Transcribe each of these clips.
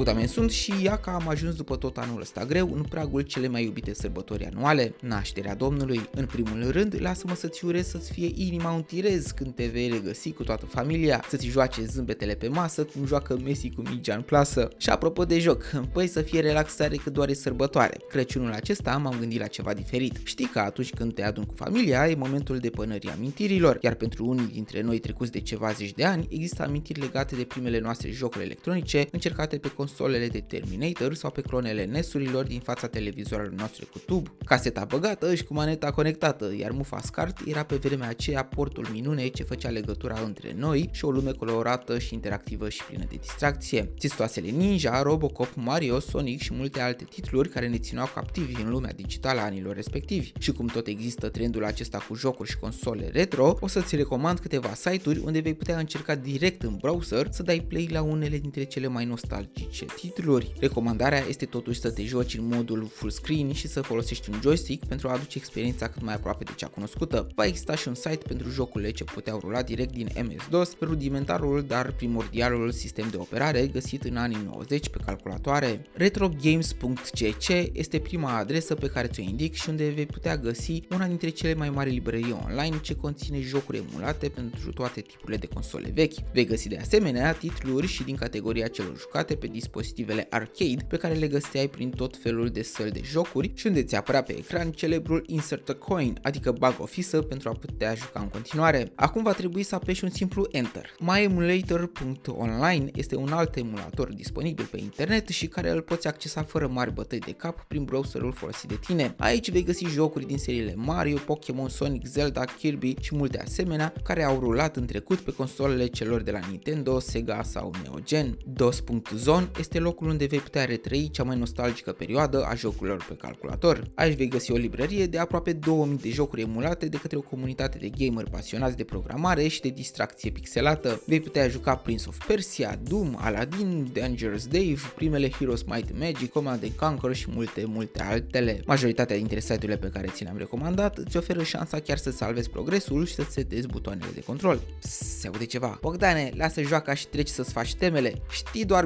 Bogdamen sunt și ia că am ajuns după tot anul ăsta greu în pragul cele mai iubite sărbători anuale, nașterea Domnului. În primul rând, lasă-mă să-ți urez să-ți fie inima un tirez când te vei regăsi cu toată familia, să-ți joace zâmbetele pe masă cum joacă Messi cu mingea în plasă. Și apropo de joc, păi să fie relaxare cât doar e sărbătoare. Crăciunul acesta m-am gândit la ceva diferit. Știi că atunci când te adun cu familia e momentul de pănării amintirilor, iar pentru unii dintre noi trecuți de ceva zeci de ani există amintiri legate de primele noastre jocuri electronice încercate pe consolele de Terminator sau pe clonele NES-urilor din fața televizorului noastre cu tub, caseta băgată și cu maneta conectată, iar Mufa SCART era pe vremea aceea portul minune ce făcea legătura între noi și o lume colorată și interactivă și plină de distracție. Țistoasele Ninja, Robocop, Mario, Sonic și multe alte titluri care ne țineau captivi în lumea digitală a anilor respectivi. Și cum tot există trendul acesta cu jocuri și console retro, o să-ți recomand câteva site-uri unde vei putea încerca direct în browser să dai play la unele dintre cele mai nostalgice titluri. Recomandarea este totuși să te joci în modul full screen și să folosești un joystick pentru a aduce experiența cât mai aproape de cea cunoscută. Va exista și un site pentru jocurile ce puteau rula direct din MS-DOS, rudimentarul, dar primordialul sistem de operare găsit în anii 90 pe calculatoare. RetroGames.cc este prima adresă pe care ți-o indic și unde vei putea găsi una dintre cele mai mari librării online ce conține jocuri emulate pentru toate tipurile de console vechi. Vei găsi de asemenea titluri și din categoria celor jucate pe dispozitivele arcade pe care le găseai prin tot felul de săli de jocuri și unde ți apărea pe ecran celebrul Insert a Coin, adică bug office pentru a putea juca în continuare. Acum va trebui să apeși un simplu Enter. MyEmulator.online este un alt emulator disponibil pe internet și care îl poți accesa fără mari bătăi de cap prin browserul folosit de tine. Aici vei găsi jocuri din seriile Mario, Pokémon, Sonic, Zelda, Kirby și multe asemenea care au rulat în trecut pe consolele celor de la Nintendo, Sega sau Neo Gen. DOS.zone este locul unde vei putea retrăi cea mai nostalgică perioadă a jocurilor pe calculator. Aici vei găsi o librărie de aproape 2000 de jocuri emulate de către o comunitate de gamer pasionați de programare și de distracție pixelată. Vei putea juca Prince of Persia, Doom, Aladdin, Dangerous Dave, primele Heroes Might Magic, Command Conquer și multe, multe altele. Majoritatea dintre site-urile pe care ți le-am recomandat îți oferă șansa chiar să salvezi progresul și să setezi butoanele de control. Se aude ceva. Bogdane, lasă joaca și treci să-ți faci temele. Știi doar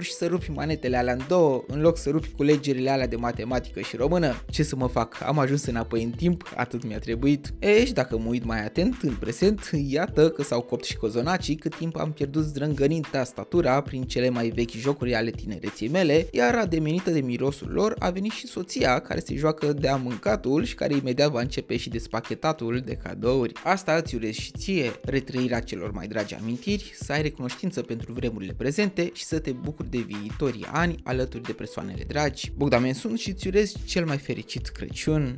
bipipuri și să rupi manetele alea în două, în loc să rupi culegerile alea de matematică și română. Ce să mă fac? Am ajuns înapoi în timp, atât mi-a trebuit. E, și dacă mă uit mai atent, în prezent, iată că s-au copt și cozonacii cât timp am pierdut zdrângănind tastatura prin cele mai vechi jocuri ale tinereții mele, iar ademenită de mirosul lor a venit și soția care se joacă de-a mâncatul și care imediat va începe și despachetatul de cadouri. Asta îți urez și ție, retrăirea celor mai dragi amintiri, să ai recunoștință pentru vremurile prezente și să te bucuri de viitorii ani alături de persoanele dragi. Bogdamen sunt și îți urez cel mai fericit Crăciun!